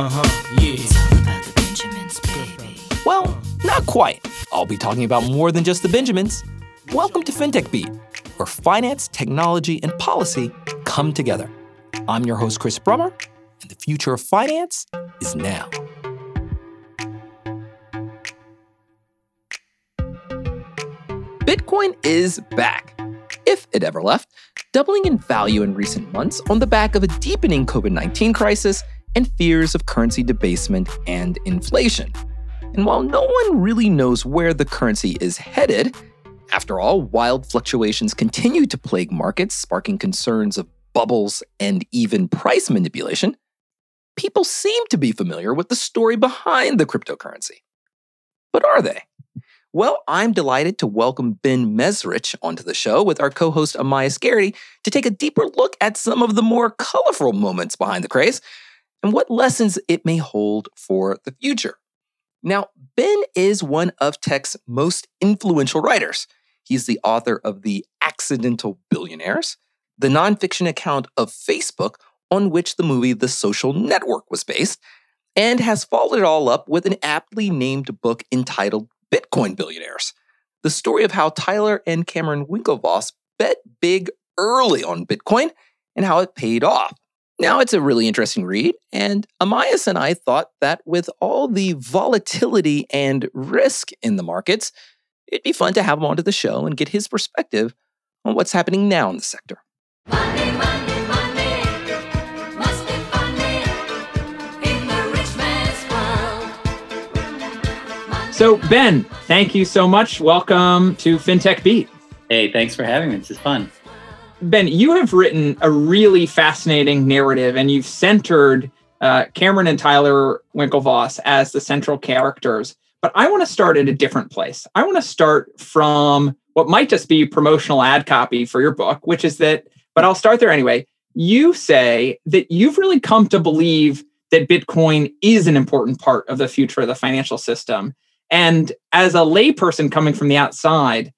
Uh huh, yeah. It's all about the Benjamins, baby. Well, not quite. I'll be talking about more than just the Benjamins. Welcome to FinTech Beat, where finance, technology, and policy come together. I'm your host, Chris Brummer, and the future of finance is now. Bitcoin is back, if it ever left, doubling in value in recent months on the back of a deepening COVID 19 crisis and fears of currency debasement and inflation. And while no one really knows where the currency is headed, after all, wild fluctuations continue to plague markets, sparking concerns of bubbles and even price manipulation, people seem to be familiar with the story behind the cryptocurrency. But are they? Well, I'm delighted to welcome Ben Mezrich onto the show with our co host Amias Gerety to take a deeper look at some of the more colorful moments behind the craze and what lessons it may hold for the future. Now, Ben is one of tech's most influential writers. He's the author of The Accidental Billionaires, the nonfiction account of Facebook on which the movie The Social Network was based, and has followed it all up with an aptly named book entitled Bitcoin Billionaires, the story of how Tyler and Cameron Winklevoss bet big early on Bitcoin and how it paid off. Now, it's a really interesting read, and Amias and I thought that with all the volatility and risk in the markets, it'd be fun to have him onto the show and get his perspective on what's happening now in the sector. Money, money. So, Ben, thank you so much. Welcome to FinTech Beat. Hey, thanks for having me. This is fun. Ben, you have written a really fascinating narrative and you've centered uh, Cameron and Tyler Winklevoss as the central characters. But I want to start at a different place. I want to start from what might just be promotional ad copy for your book, which is that, but I'll start there anyway. You say that you've really come to believe that Bitcoin is an important part of the future of the financial system. And as a layperson coming from the outside,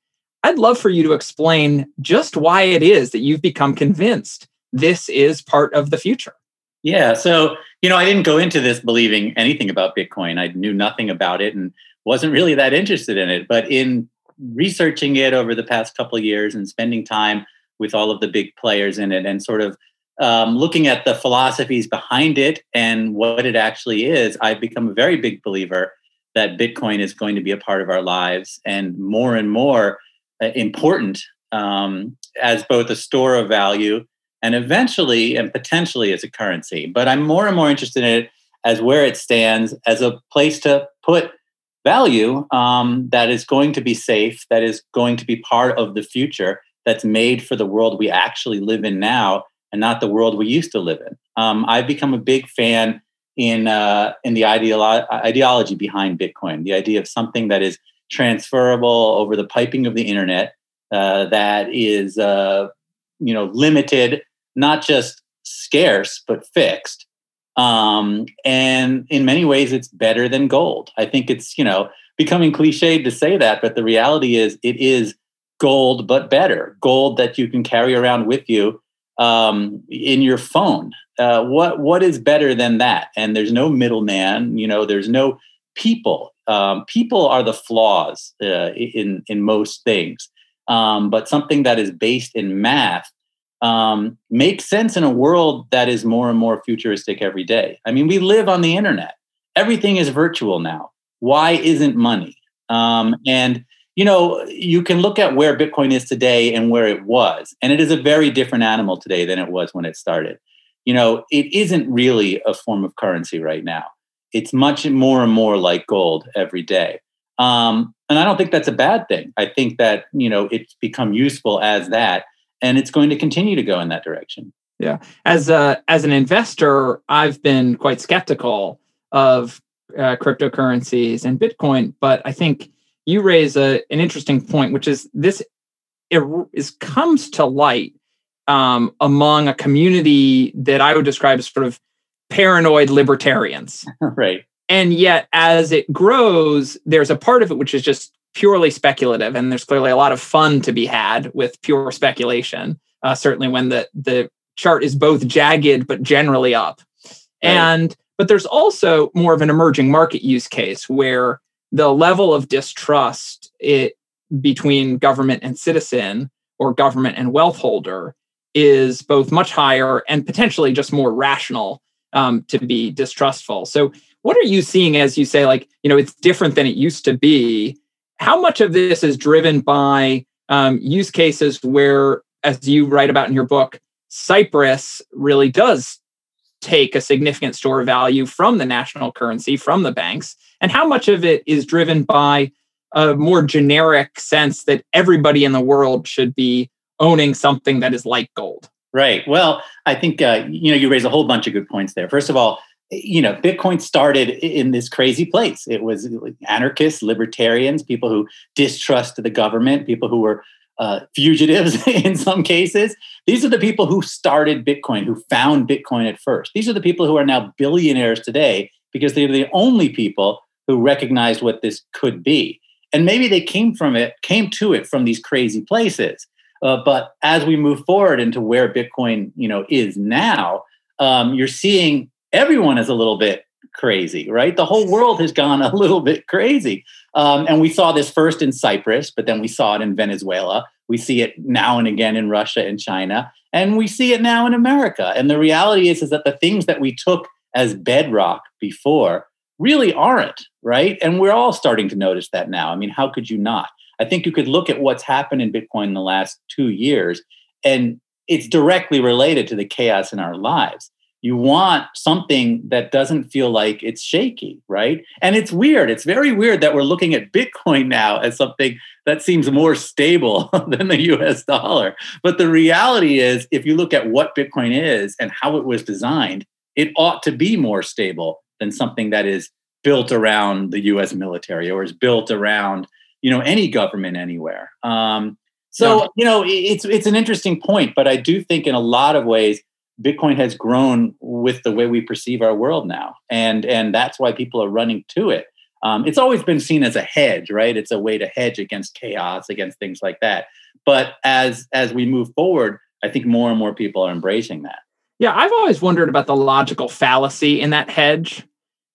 I'd love for you to explain just why it is that you've become convinced this is part of the future. Yeah. So, you know, I didn't go into this believing anything about Bitcoin. I knew nothing about it and wasn't really that interested in it. But in researching it over the past couple years and spending time with all of the big players in it and sort of um, looking at the philosophies behind it and what it actually is, I've become a very big believer that Bitcoin is going to be a part of our lives and more and more important um, as both a store of value and eventually and potentially as a currency. But I'm more and more interested in it as where it stands as a place to put value um, that is going to be safe, that is going to be part of the future, that's made for the world we actually live in now and not the world we used to live in. Um, I've become a big fan in uh, in the ideolo- ideology behind Bitcoin, the idea of something that is transferable over the piping of the internet, uh, that is uh, you know limited, not just scarce but fixed. Um, and in many ways, it's better than gold. I think it's you know becoming cliched to say that, but the reality is it is gold but better. Gold that you can carry around with you um, in your phone. Uh, what what is better than that? And there's no middleman. You know, there's no people. Um, people are the flaws uh, in in most things. Um, but something that is based in math um, makes sense in a world that is more and more futuristic every day. I mean, we live on the internet. Everything is virtual now. Why isn't money? Um, and you know, you can look at where Bitcoin is today and where it was, and it is a very different animal today than it was when it started. You know, it isn't really a form of currency right now. It's much more and more like gold every day. Um, and I don't think that's a bad thing. I think that, you know, it's become useful as that, and it's going to continue to go in that direction. Yeah. As a as an investor, I've been quite skeptical of uh, cryptocurrencies and Bitcoin, but I think you raise a, an interesting point, which is this it is comes to light um, among a community that I would describe as sort of paranoid libertarians. right. And yet, as it grows, there's a part of it which is just purely speculative, and there's clearly a lot of fun to be had with pure speculation. Uh, certainly, when the the chart is both jagged but generally up, Right. and But there's also more of an emerging market use case where the level of distrust it, between government and citizen or government and wealth holder is both much higher and potentially just more rational um, to be distrustful. So, what are you seeing as you say, like, you know, it's different than it used to be? How much of this is driven by um, use cases where, as you write about in your book, Cyprus really does take a significant store of value from the national currency, from the banks? And how much of it is driven by a more generic sense that everybody in the world should be owning something that is like gold? Right. Well, I think uh, you know you raise a whole bunch of good points there. First of all, you know, Bitcoin started in this crazy place. It was anarchists, libertarians, people who distrust the government, people who were uh, fugitives in some cases. These are the people who started Bitcoin, who found Bitcoin at first. These are the people who are now billionaires today because they're the only people who recognized what this could be. And maybe they came from it, came to it from these crazy places. Uh, but as we move forward into where Bitcoin, you know, is now, um, you're seeing everyone is a little bit crazy, right? The whole world has gone a little bit crazy, um, and we saw this first in Cyprus, but then we saw it in Venezuela. We see it now and again in Russia and China, and we see it now in America. And the reality is, is that the things that we took as bedrock before really aren't, right? And we're all starting to notice that now. I mean, how could you not? I think you could look at what's happened in Bitcoin in the last two years, and it's directly related to the chaos in our lives. You want something that doesn't feel like it's shaky, right? And it's weird. It's very weird that we're looking at Bitcoin now as something that seems more stable than the US dollar. But the reality is, if you look at what Bitcoin is and how it was designed, it ought to be more stable than something that is built around the US military or is built around you know any government anywhere. Um, so you know it's it's an interesting point but i do think in a lot of ways bitcoin has grown with the way we perceive our world now and and that's why people are running to it. Um, it's always been seen as a hedge right? It's a way to hedge against chaos against things like that. But as as we move forward i think more and more people are embracing that. Yeah i've always wondered about the logical fallacy in that hedge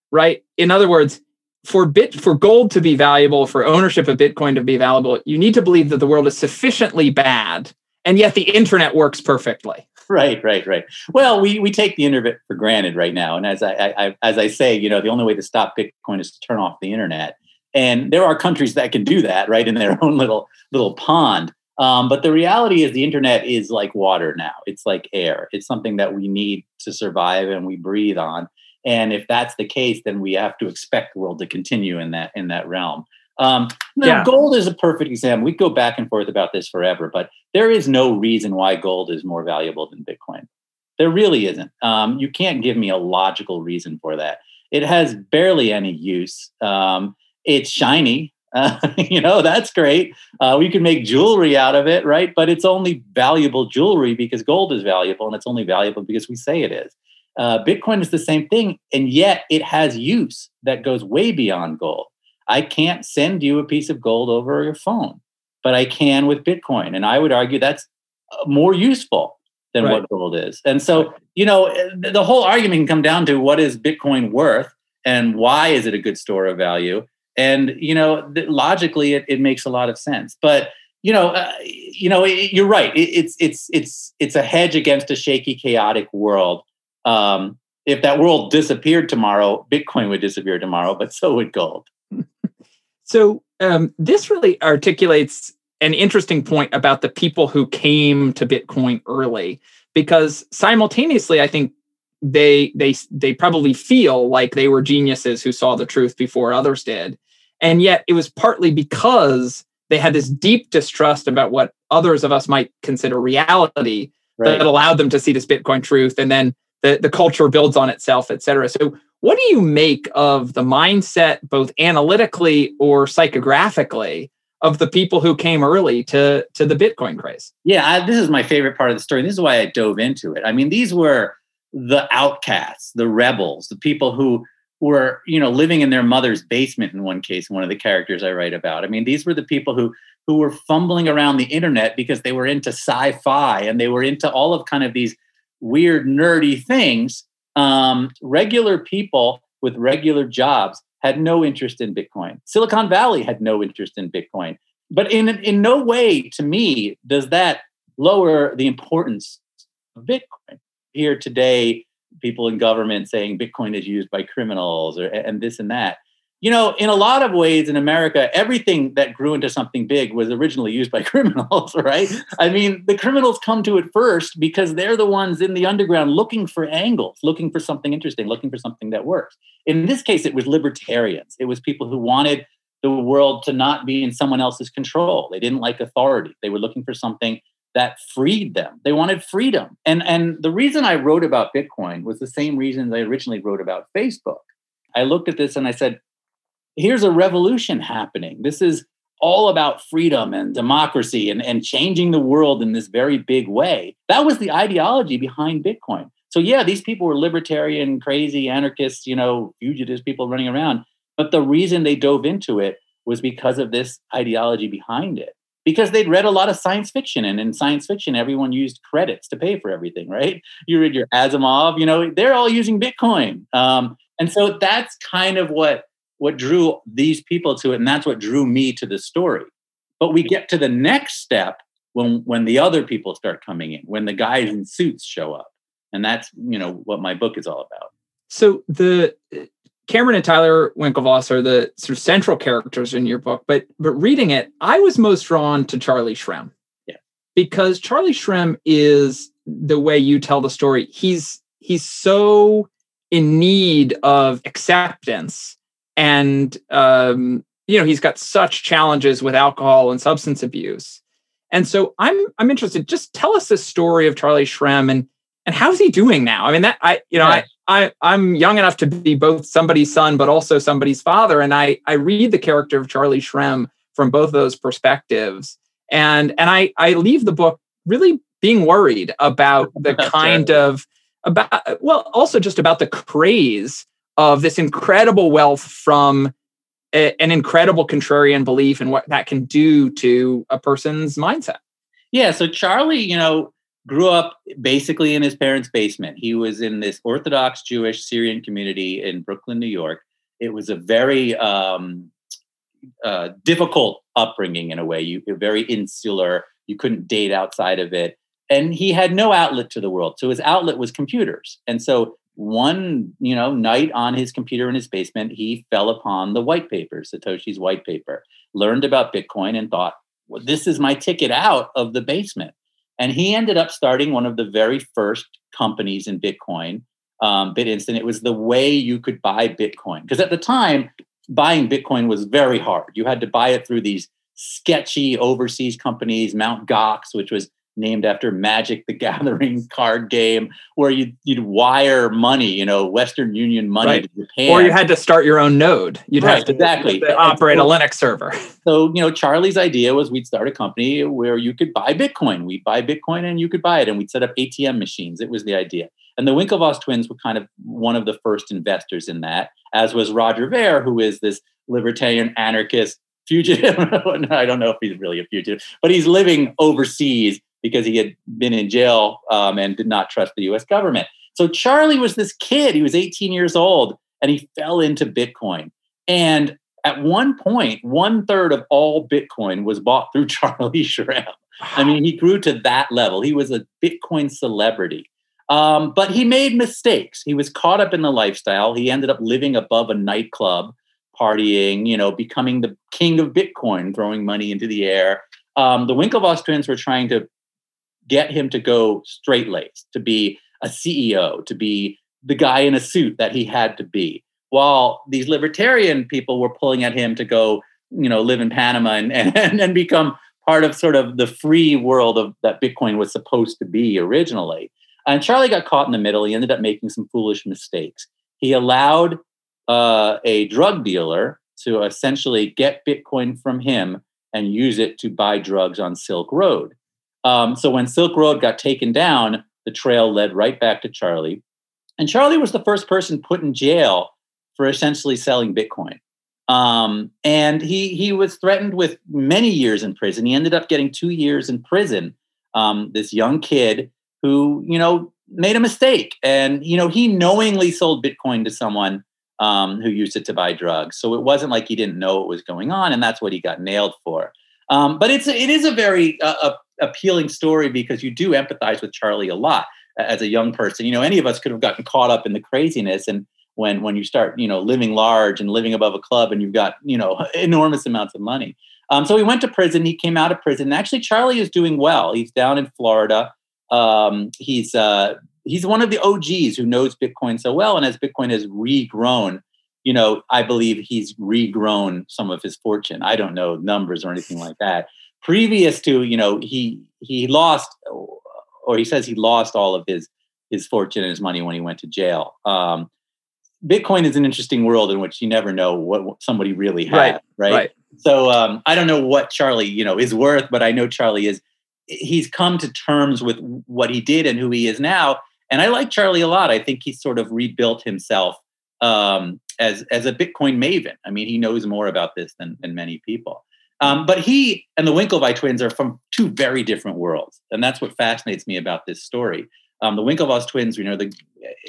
right? In other words for bit for gold to be valuable, for ownership of Bitcoin to be valuable, you need to believe that the world is sufficiently bad, and yet the internet works perfectly. Right, right, right. Well, we we take the internet for granted right now, and as I, I as I say, you know, the only way to stop Bitcoin is to turn off the internet. And there are countries that can do that, right, in their own little little pond. Um, but the reality is, the internet is like water now. It's like air. It's something that we need to survive and we breathe on. And if that's the case, then we have to expect the world to continue in that in that realm. Um, now, Yeah. gold is a perfect example. We go back and forth about this forever, but there is no reason why gold is more valuable than Bitcoin. There really isn't. Um, you can't give me a logical reason for that. It has barely any use. Um, it's shiny. Uh, you know, that's great. Uh, we can make jewelry out of it, right? But it's only valuable jewelry because gold is valuable, and it's only valuable because we say it is. Uh, Bitcoin is the same thing, and yet it has use that goes way beyond gold. I can't send you a piece of gold over your phone, but I can with Bitcoin. And I would argue that's uh, more useful than Right. what gold is. And so, you know, eh, the whole argument can come down to what is Bitcoin worth and why is it a good store of value? And, you know, th- logically, it, it makes a lot of sense. But, you know, uh, you know, it- you're right. It, it's it's it's it's a hedge against a shaky, chaotic world. Um, if that world disappeared tomorrow, Bitcoin would disappear tomorrow, but so would gold. So um, this really articulates an interesting point about the people who came to Bitcoin early, because simultaneously, I think they they they probably feel like they were geniuses who saw the truth before others did, and yet it was partly because they had this deep distrust about what others of us might consider reality Right. that allowed them to see this Bitcoin truth, and then the the culture builds on itself, et cetera. So, what do you make of the mindset, both analytically or psychographically, of the people who came early to to the Bitcoin craze? Yeah, I, this is my favorite part of the story. This is why I dove into it. I mean, these were the outcasts, the rebels, the people who were, you know, living in their mother's basement in one case, one of the characters I write about. I mean, these were the people who who were fumbling around the internet because they were into sci-fi and they were into all of kind of these weird nerdy things Um, regular people with regular jobs had no interest in Bitcoin. Silicon Valley had no interest in Bitcoin. But in, in no way, to me, does that lower the importance of Bitcoin. Here today, people in government saying Bitcoin is used by criminals or and this and that. You know, in a lot of ways in America, everything that grew into something big was originally used by criminals, right? I mean, the criminals come to it first because they're the ones in the underground looking for angles, looking for something interesting, looking for something that works. In this case, it was libertarians. It was people who wanted the world to not be in someone else's control. They didn't like authority. They were looking for something that freed them. They wanted freedom. And, and the reason I wrote about Bitcoin was the same reason I originally wrote about Facebook. I looked at this and I said, here's a revolution happening. This is all about freedom and democracy and, and changing the world in this very big way. That was the ideology behind Bitcoin. So, yeah, these people were libertarian, crazy, anarchists, you know, fugitives, people running around. But the reason they dove into it was because of this ideology behind it. Because they'd read a lot of science fiction, and in science fiction, everyone used credits to pay for everything, right? You read your Asimov, you know, they're all using Bitcoin. Um, and so that's kind of what what drew these people to it and that's what drew me to the story but we get to the next step when when the other people start coming in when the guys in suits show up and that's you know what my book is all about So the uh, Cameron and Tyler Winklevoss are the sort of central characters in your book, but but reading it, I was most drawn to Charlie Shrem. Yeah. Because Charlie Shrem is the way you tell the story. He's he's so in need of acceptance and um, you know he's got such challenges with alcohol and substance abuse. And so i'm i'm interested just tell us the story of charlie shrem and and how's he doing now? I mean that i you know I, I i'm young enough to be both somebody's son but also somebody's father. And i i read the character of charlie shrem from both those perspectives. And and i i leave the book really being worried about the kind of about well also just about the craze of this incredible wealth from a- an incredible contrarian belief in what that can do to a person's mindset. Yeah, so Charlie, you know, grew up basically in his parents' basement. He was in this Orthodox Jewish Syrian community in Brooklyn, New York. It was a very um, uh, difficult upbringing in a way. You very insular. You couldn't date outside of it, and he had no outlet to the world. So his outlet was computers. And so one, you know, night on his computer in his basement, he fell upon the white paper, Satoshi's white paper, learned about Bitcoin, and thought, well, "This is my ticket out of the basement." And he ended up starting one of the very first companies in Bitcoin, um, BitInstant. It was the way you could buy Bitcoin. Because at the time, buying Bitcoin was very hard. You had to buy it through these sketchy overseas companies, Mount Gox, which was named after Magic the Gathering card game, where you'd, you'd wire money, you know, Western Union money Right. to Japan. Or you had to start your own node. You'd Right, have to, exactly. to operate a Linux server. So, you know, Charlie's idea was we'd start a company where you could buy Bitcoin. We'd buy Bitcoin and you could buy it. And we'd set up ATM machines. It was the idea. And the Winklevoss twins were kind of one of the first investors in that, as was Roger Ver, who is this libertarian anarchist fugitive. I don't know if he's really a fugitive, but he's living overseas because he had been in jail um, and did not trust the US government. So Charlie was this kid. He was 18 years old and he fell into Bitcoin. And at one point, one third of all Bitcoin was bought through Charlie Shrem. I mean, he grew to that level. He was a Bitcoin celebrity. Um, but he made mistakes. He was caught up in the lifestyle. He ended up living above a nightclub, partying, you know, becoming the king of Bitcoin, throwing money into the air. Um, the Winklevoss twins were trying to get him to go straight laced, to be a CEO, to be the guy in a suit that he had to be. While these libertarian people were pulling at him to go, you know, live in Panama and, and, and become part of sort of the free world of that Bitcoin was supposed to be originally. And Charlie got caught in the middle. He ended up making some foolish mistakes. He allowed uh, a drug dealer to essentially get Bitcoin from him and use it to buy drugs on Silk Road. Um, so when Silk Road got taken down, the trail led right back to Charlie. And Charlie was the first person put in jail for essentially selling Bitcoin. Um, and he he was threatened with many years in prison. He ended up getting two years in prison. Um, this young kid who, you know, made a mistake, and you know he knowingly sold Bitcoin to someone um, who used it to buy drugs. So it wasn't like he didn't know what was going on, and that's what he got nailed for. Um, but it's it is a very uh, appealing story because you do empathize with Charlie a lot as a young person. You know, any of us could have gotten caught up in the craziness and when when you start you know living large and living above a club and you've got you know enormous amounts of money. Um, so he went to prison. He came out of prison. Actually, Charlie is doing well. He's down in Florida. Um, he's uh, he's one of the OGs who knows Bitcoin so well. And as Bitcoin has regrown, you know, I believe he's regrown some of his fortune. I don't know numbers or anything like that. Previous to, you know, he he lost, or he says he lost all of his his fortune and his money when he went to jail. Um, Bitcoin is an interesting world in which you never know what somebody really had, Right, right? right. So um, I don't know what Charlie, you know, is worth, but I know Charlie is. He's come to terms with what he did and who he is now, and I like Charlie a lot. I think he's sort of rebuilt himself um, as as a Bitcoin maven. I mean, he knows more about this than than many people. Um, but he and the Winklevi twins are from two very different worlds, and that's what fascinates me about this story. Um, the Winklevoss twins, you know, the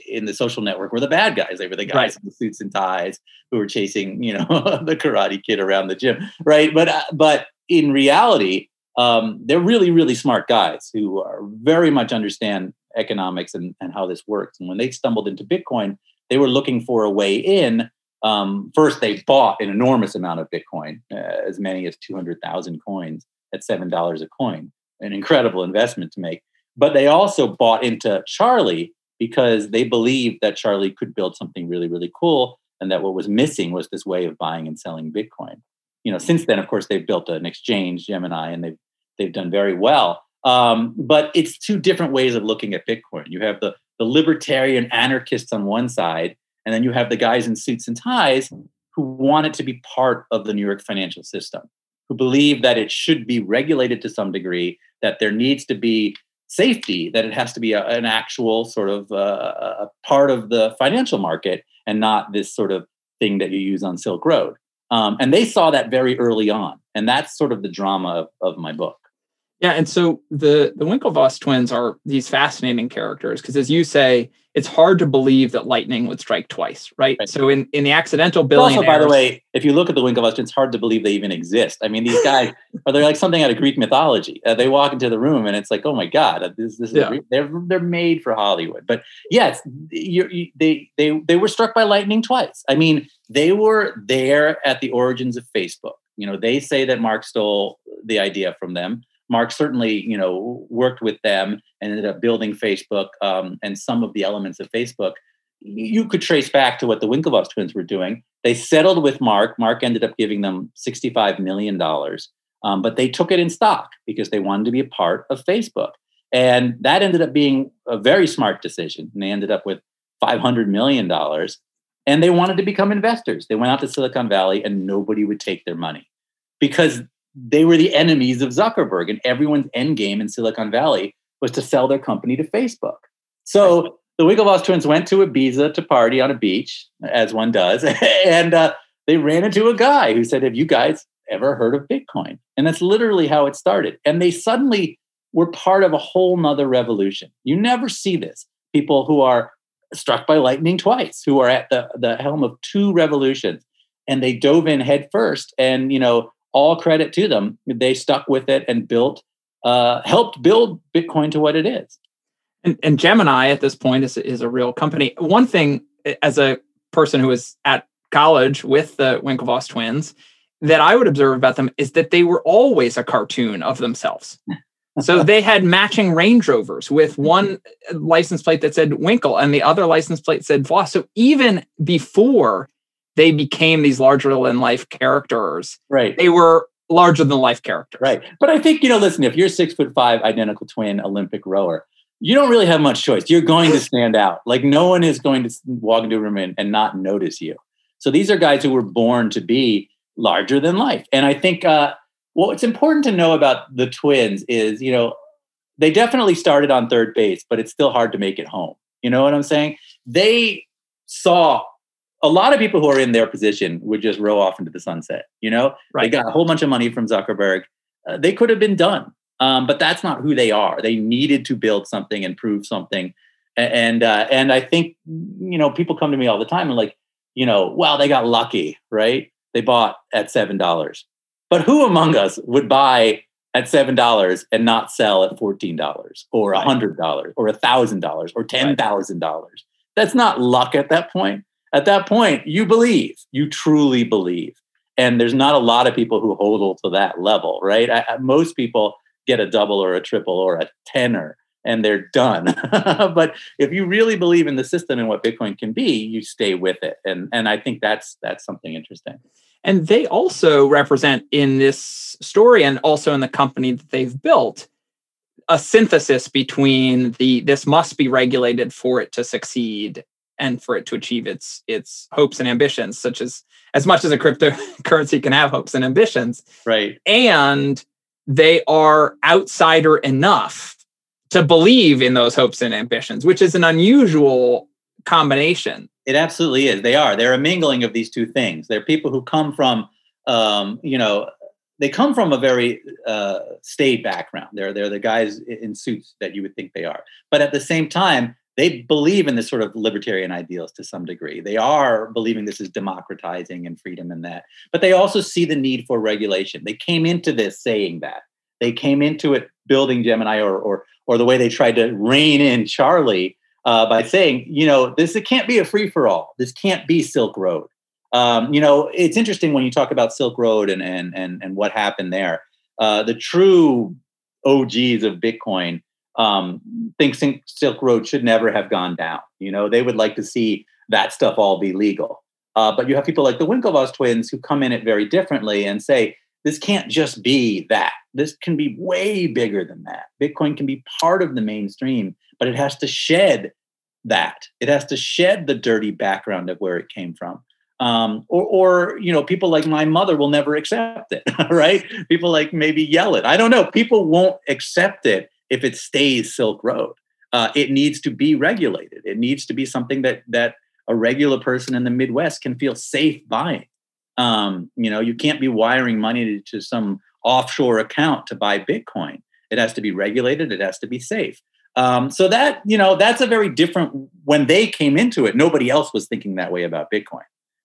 in the social network were the bad guys. They were the guys Right. in the suits and ties who were chasing, you know, the Karate Kid around the gym, right? But uh, but in reality, um, they're really really smart guys who are very much understand economics and, and how this works. And when they stumbled into Bitcoin, they were looking for a way in. Um, first, they bought an enormous amount of Bitcoin, uh, as many as two hundred thousand coins at seven dollars a coin, an incredible investment to make but they also bought into Charlie because they believed that Charlie could build something really, really cool, and that what was missing was this way of buying and selling Bitcoin. You know, since then, of course, they've built an exchange, Gemini, and they've they've done very well. Um, but it's two different ways of looking at Bitcoin. You have the the libertarian anarchists on one side, and then you have the guys in suits and ties who want it to be part of the New York financial system, who believe that it should be regulated to some degree, that there needs to be safety that it has to be a, an actual sort of uh, part of the financial market and not this sort of thing that you use on Silk Road. Um, and they saw that very early on, and that's sort of the drama of, of my book. Yeah, and so the the Winklevoss twins are these fascinating characters because, as you say, it's hard to believe that lightning would strike twice, right? Right. So in in the accidental billionaires. Also, by the way, if you look at the Winklevoss, twins, it's hard to believe they even exist. I mean, these guys are they're like something out of Greek mythology. Uh, they walk into the room, and it's like, oh my god, uh, this, this is Yeah. re- they're they're made for Hollywood. But yes, you, you, they they they were struck by lightning twice. I mean, they were there at the origins of Facebook. You know, they say that Mark stole the idea from them. Mark certainly, you know, worked with them and ended up building Facebook um, and some of the elements of Facebook. You could trace back to what the Winklevoss twins were doing. They settled with Mark. Mark ended up giving them $65 million, um, but they took it in stock because they wanted to be a part of Facebook. And that ended up being a very smart decision. And they ended up with $500 million. And they wanted to become investors. They went out to Silicon Valley and nobody would take their money because they were the enemies of Zuckerberg. And everyone's end game in Silicon Valley was to sell their company to Facebook. So the Winklevoss twins went to Ibiza to party on a beach, as one does, and uh, they ran into a guy who said, "Have you guys ever heard of Bitcoin?" And that's literally how it started. And they suddenly were part of a whole nother revolution. You never see this. People who are struck by lightning twice, who are at the, the helm of two revolutions, and they dove in head first. And you know, all credit to them. They stuck with it and built, uh, helped build Bitcoin to what it is. and, and Gemini at this point is is a real company. One thing, as a person who was at college with the Winklevoss twins, that I would observe about them is that they were always a cartoon of themselves. so they had matching Range Rovers with one license plate that said Winkle and the other license plate said Voss. So even before they became these larger than life characters, Right. they were larger than life characters. Right. But I think, you know, listen, if you're six foot five, identical twin Olympic rower, you don't really have much choice. You're going to stand out. Like no one is going to walk into a room and, and not notice you. So these are guys who were born to be larger than life. And I think uh, what's important to know about the twins is, you know, they definitely started on third base, but it's still hard to make it home. You know what I'm saying? They saw a lot of people who are in their position would just row off into the sunset. You know, right. they got a whole bunch of money from Zuckerberg. Uh, they could have been done, um, but that's not who they are. They needed to build something and prove something. And uh, and I think you know people come to me all the time and like you know well they got lucky right they bought at seven dollars but who among us would buy at seven dollars and not sell at fourteen dollars or a hundred dollars or a thousand dollars or ten thousand dollars that's not luck at that point at that point you believe. You truly believe. And there's not a lot of people who hold to that level right? I, most people get a double or a triple or a tenner and they're done. But if you really believe in the system and what bitcoin can be you stay with it. And and i think that's that's something interesting. And they also represent in this story and also in the company that they've built a synthesis between the this must be regulated for it to succeed and for it to achieve its its hopes and ambitions, such as as much as a cryptocurrency can have hopes and ambitions, right and they are outsider enough to believe in those hopes and ambitions, which is an unusual combination. It absolutely is. They are. They're a mingling of these two things. They're people who come from, um, you know, they come from a very uh, staid background. They're they're the guys in suits that you would think they are. But at the same time, they believe in this sort of libertarian ideals to some degree. They are believing this is democratizing and freedom and that. But they also see the need for regulation. They came into this saying that. They came into it building Gemini or or or the way they tried to rein in Charlie uh, by saying, you know, this it can't be a free for all. This can't be Silk Road. Um, you know, it's interesting when you talk about Silk Road and and and and what happened there. Uh, the true OGs of Bitcoin um, think Silk Road should never have gone down. You know, they would like to see that stuff all be legal. Uh, but you have people like the Winklevoss twins who come in it very differently and say, this can't just be that. This can be way bigger than that. Bitcoin can be part of the mainstream, but it has to shed that. It has to shed the dirty background of where it came from. Um, or, or, you know, people like my mother will never accept it, right? People like maybe yell it. I don't know. People won't accept it if it stays Silk Road. Uh, it needs to be regulated. It needs to be something that that a regular person in the Midwest can feel safe buying. Um, you know, you can't be wiring money to, to some offshore account to buy Bitcoin. It has to be regulated. It has to be safe. Um, so that you know, that's a very different. When they came into it, nobody else was thinking that way about Bitcoin.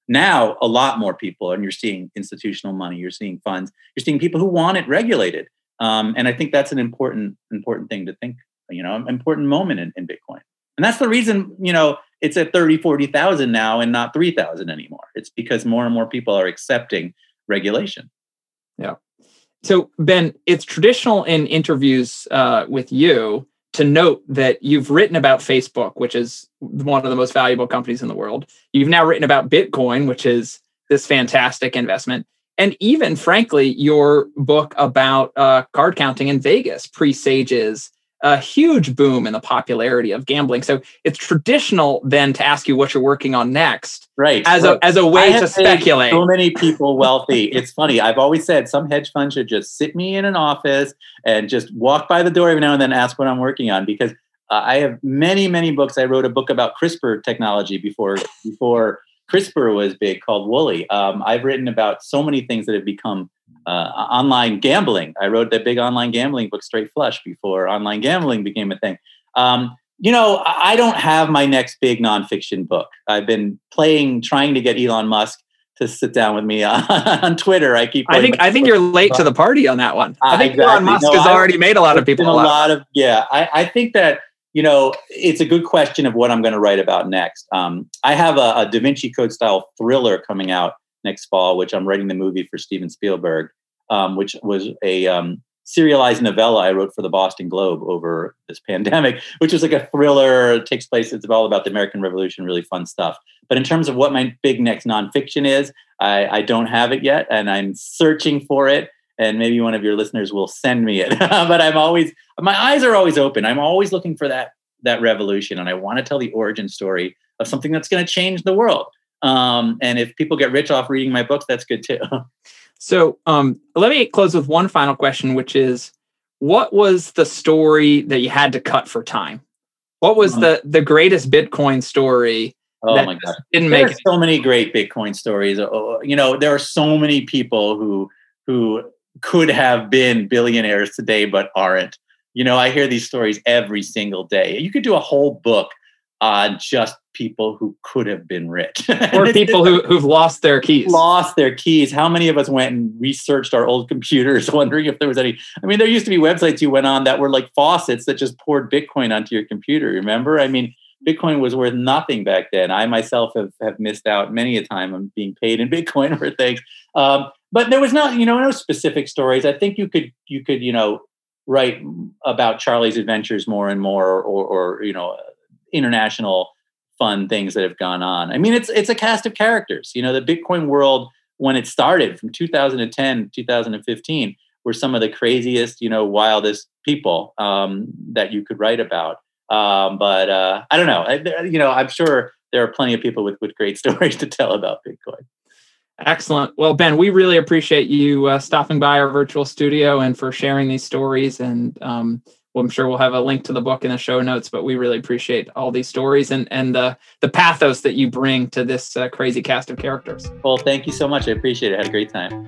Now, a lot more people, and you're seeing institutional money. You're seeing funds. You're seeing people who want it regulated. Um, and I think that's an important important thing to think. You know, an important moment in, in Bitcoin. And that's the reason, you know, it's at 30, 40,000 now and not 3,000 anymore. It's because more and more people are accepting regulation. Yeah. So, Ben, it's traditional in interviews uh, with you to note that you've written about Facebook, which is one of the most valuable companies in the world. You've now written about Bitcoin, which is this fantastic investment. And even, frankly, your book about uh, card counting in Vegas presages a huge boom in the popularity of gambling. So it's traditional then to ask you what you're working on next Right. as right. a as a way to speculate. So many people wealthy. it's funny. I've always said some hedge fund should just sit me in an office and just walk by the door every now and then ask what I'm working on because uh, I have many, many books. I wrote a book about CRISPR technology before before CRISPR was big, called Woolly. Um, I've written about so many things that have become uh, online gambling. I wrote the big online gambling book, Straight Flush, before online gambling became a thing. Um, you know, I I don't have my next big nonfiction book. I've been playing, trying to get Elon Musk to sit down with me on, on Twitter. I keep. I think I think you're late to the party on that one. I Uh, think exactly. Elon Musk No, has I- already made a lot of people a lot of yeah. I, I think that you know it's a good question of what I'm going to write about next. Um, I have a, a Da Vinci Code style thriller coming out next fall, which I'm writing the movie for Steven Spielberg, um, which was a um, serialized novella I wrote for the Boston Globe over this pandemic, which is like a thriller. It takes place. It's all about the American Revolution. Really fun stuff. But in terms of what my big next nonfiction is, I, I don't have it yet, and I'm searching for it. And maybe one of your listeners will send me it. but I'm always my eyes are always open. I'm always looking for that that revolution, and I want to tell the origin story of something that's going to change the world. Um, and if people get rich off reading my books, that's good too. So um, let me close with one final question, which is, what was the story that you had to cut for time? What was Um, the the greatest Bitcoin story oh that my god! didn't There make so many great Bitcoin stories. Oh, You know, there are so many people who who could have been billionaires today but aren't. You know, I hear these stories every single day. You could do a whole book on just people who could have been rich. Or people who, who've lost their keys. lost their keys. How many of us went and researched our old computers, wondering if there was any? I mean, there used to be websites you went on that were like faucets that just poured Bitcoin onto your computer. Remember? I mean, Bitcoin was worth nothing back then. I myself have, have missed out many a time on being paid in Bitcoin for things. Um, but there was not, you know, no specific stories. I think you could you could, you know, write about Charlie's adventures more and more, or, or you know, international fun things that have gone on. I mean, it's it's a cast of characters. You know, the Bitcoin world when it started from 2010 2015 were some of the craziest, you know, wildest people um, that you could write about. Um, but uh, I don't know. I, you know, I'm sure there are plenty of people with with great stories to tell about Bitcoin. Excellent. Well, Ben, we really appreciate you uh, stopping by our virtual studio and for sharing these stories. And um, well, I'm sure we'll have a link to the book in the show notes. But we really appreciate all these stories and and the the pathos that you bring to this uh, crazy cast of characters. Well, thank you so much. I appreciate it. I had a great time.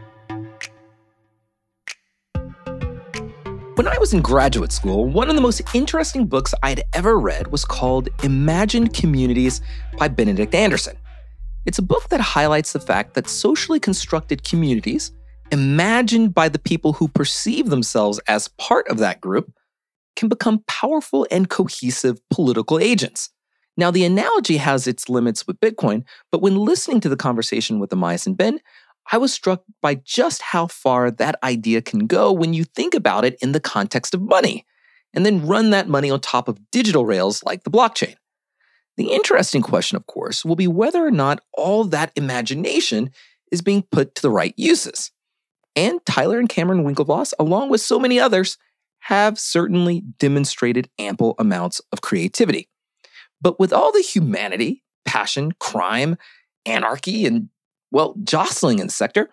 When I was in graduate school, one of the most interesting books I'd ever read was called Imagined Communities by Benedict Anderson. It's a book that highlights the fact that socially constructed communities, imagined by the people who perceive themselves as part of that group, can become powerful and cohesive political agents. Now, the analogy has its limits with Bitcoin, but when listening to the conversation with Amias and Ben, I was struck by just how far that idea can go when you think about it in the context of money, and then run that money on top of digital rails like the blockchain. The interesting question, of course, will be whether or not all that imagination is being put to the right uses. And Tyler and Cameron Winklevoss, along with so many others, have certainly demonstrated ample amounts of creativity. But with all the humanity, passion, crime, anarchy, and well, jostling in the sector,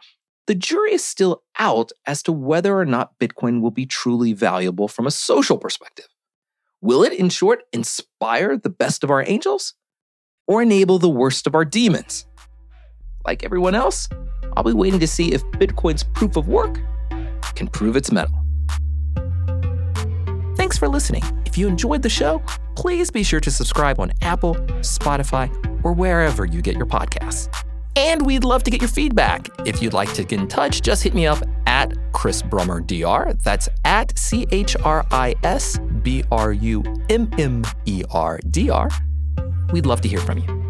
the jury is still out as to whether or not Bitcoin will be truly valuable from a social perspective. Will it, in short, inspire the best of our angels or enable the worst of our demons? Like everyone else, I'll be waiting to see if Bitcoin's proof of work can prove its mettle. Thanks for listening. If you enjoyed the show, please be sure to subscribe on Apple, Spotify, or wherever you get your podcasts. And we'd love to get your feedback. If you'd like to get in touch, just hit me up at Chris Brummer DR. That's at C H R I S B R U M M E R D R. We'd love to hear from you.